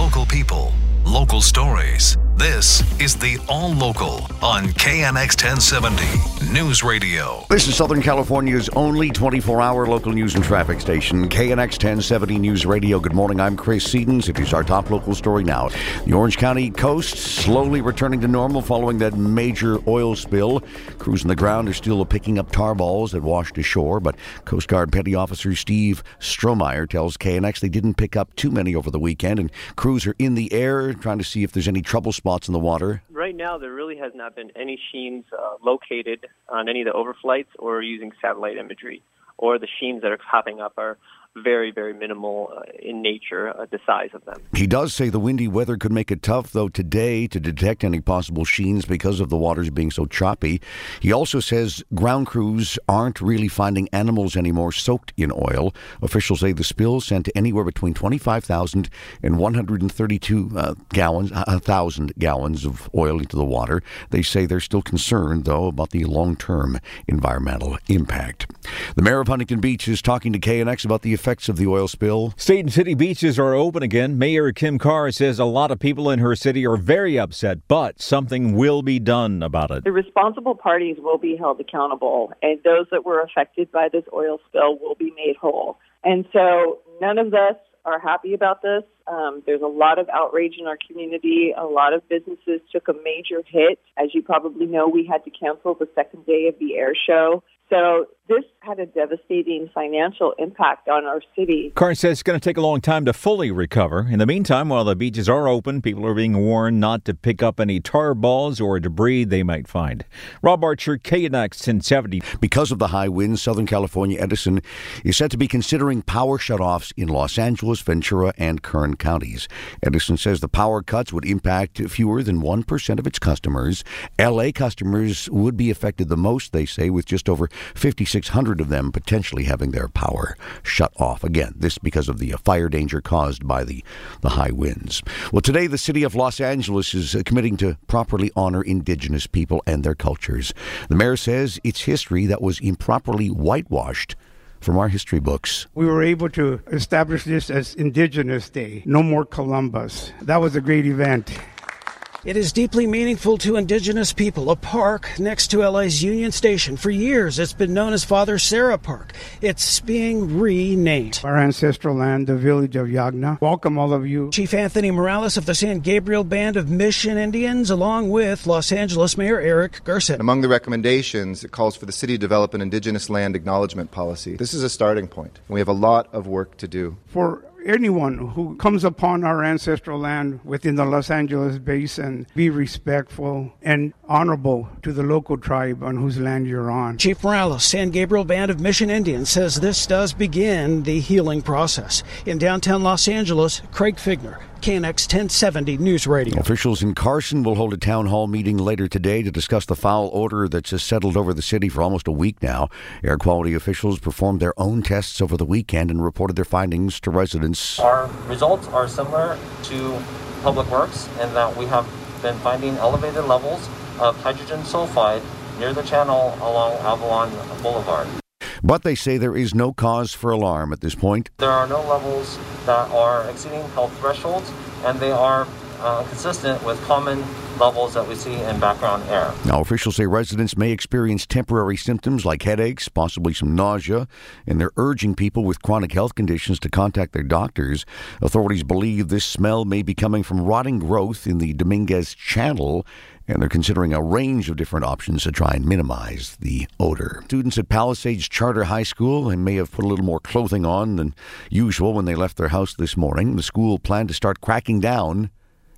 Local people, local stories. This is the All Local on KNX 1070 News Radio. This is Southern California's only 24 hour local news and traffic station, KNX 1070 News Radio. Good morning, I'm Chris Sedens. It is our top local story now. The Orange County coast slowly returning to normal following that major oil spill. Crews on the ground are still picking up tar balls that washed ashore, but Coast Guard Petty Officer Steve Strohmeyer tells KNX they didn't pick up too many over the weekend, and crews are in the air trying to see if there's any trouble spots in the water? Right now, there really has not been any sheens uh, located on any of the overflights or using satellite imagery, or the sheens that are popping up are very, very minimal uh, in nature, uh, the size of them. He does say the windy weather could make it tough, though, today to detect any possible sheens because of the waters being so choppy. He also says ground crews aren't really finding animals anymore soaked in oil. Officials say the spill sent anywhere between 25,000 and 132 uh, gallons, uh, 1,000 gallons of oil into the water. They say they're still concerned, though, about the long term environmental impact. The mayor of Huntington Beach is talking to KNX about the effects of the oil spill. State and city beaches are open again. Mayor Kim Carr says a lot of people in her city are very upset, but something will be done about it. The responsible parties will be held accountable, and those that were affected by this oil spill will be made whole. And so none of us are happy about this. Um, there's a lot of outrage in our community. A lot of businesses took a major hit. As you probably know, we had to cancel the second day of the air show. So this had a devastating financial impact on our city. Carr says it's going to take a long time to fully recover. In the meantime, while the beaches are open, people are being warned not to pick up any tar balls or debris they might find. Rob Archer, KNX 1070. Because of the high winds, Southern California Edison is said to be considering power shutoffs in Los Angeles, Ventura, and Kern counties. Edison says the power cuts would impact fewer than 1% of its customers. LA customers would be affected the most, they say, with just over 5,600 of them potentially having their power shut off. Again, this because of the fire danger caused by the, the high winds. Well, today the city of Los Angeles is committing to properly honor indigenous people and their cultures. The mayor says it's history that was improperly whitewashed from our history books. We were able to establish this as Indigenous Day. No more Columbus. That was a great event. It is deeply meaningful to indigenous people. A park next to LA's Union Station. For years, it's been known as Father Serra Park. It's being renamed. Our ancestral land, the village of Yaanga. Welcome, all of you. Chief Anthony Morales of the San Gabriel Band of Mission Indians, along with Los Angeles Mayor Eric Garcetti. Among the recommendations, it calls for the city to develop an indigenous land acknowledgement policy. This is a starting point. We have a lot of work to do. For anyone who comes upon our ancestral land within the Los Angeles basin, be respectful and honorable to the local tribe on whose land you're on. Chief Morales, San Gabriel Band of Mission Indians, says this does begin the healing process. In downtown Los Angeles, Craig Fiegener, KNX 1070 News Radio. Officials in Carson will hold a town hall meeting later today to discuss the foul odor that's just settled over the city for almost a week now. Air quality officials performed their own tests over the weekend and reported their findings to residents. Our results are similar to Public Works in that we have been finding elevated levels of hydrogen sulfide near the channel along Avalon Boulevard. But they say there is no cause for alarm at this point. There are no levels that are exceeding health thresholds, and they are uh, consistent with common levels that we see in background air. Now, officials say residents may experience temporary symptoms like headaches, possibly some nausea, and they're urging people with chronic health conditions to contact their doctors. Authorities believe this smell may be coming from rotting growth in the Dominguez Channel and they're considering a range of different options to try and minimize the odor. Students at Palisades Charter High School may have put a little more clothing on than usual when they left their house this morning. The school planned to start cracking down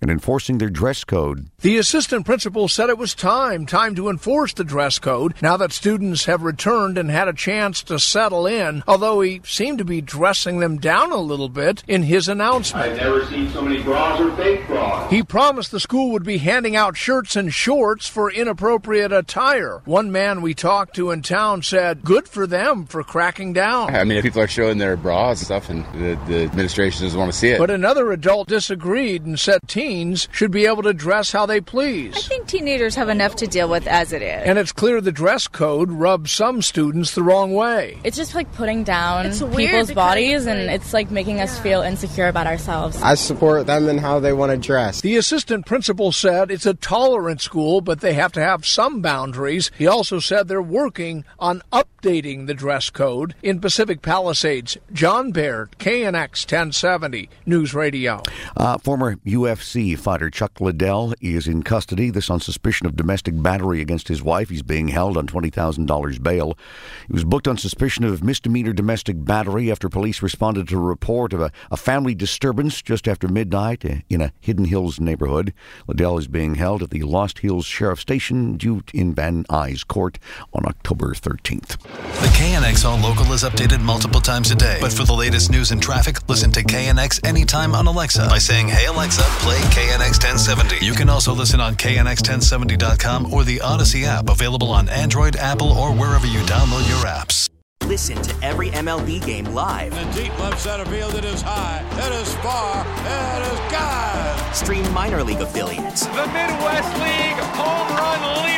and enforcing their dress code. The assistant principal said it was time, time to enforce the dress code now that students have returned and had a chance to settle in, although he seemed to be dressing them down a little bit in his announcement. I've never seen so many bras or fake bras. He promised the school would be handing out shirts and shorts for inappropriate attire. One man we talked to in town said, good for them for cracking down. I mean, if people are showing their bras and stuff, and the, the administration doesn't want to see it. But another adult disagreed and said teens should be able to dress how they please. I think teenagers have enough to deal with as it is. And it's clear the dress code rubs some students the wrong way. It's just like putting down It's people's bodies and it's like making us feel insecure about ourselves. I support them in how they want to dress. The assistant principal said it's a tolerant school, but they have to have some boundaries. He also said they're working on updating the dress code in Pacific Palisades. John Baird, KNX 1070 News Radio. Uh, former UFC fighter Chuck Liddell is in custody. This on suspicion of domestic battery against his wife. He's being held on $20,000 bail. He was booked on suspicion of misdemeanor domestic battery after police responded to a report of a, a family disturbance just after midnight in a Hidden Hills neighborhood. Liddell is being held at the Lost Hills Sheriff Station due in Van Nuys Court on October 13th. The KNX All Local is updated multiple times a day. But for the latest news and traffic, listen to KNX anytime on Alexa by saying, Hey Alexa, play KNX 1070. You can also listen on KNX1070.com or the Audacy app, available on Android, Apple, or wherever you download your apps. Listen to every MLB game live. In the deep left center field, it is high, it is far, it is God. Stream minor league affiliates. The Midwest League home run leader.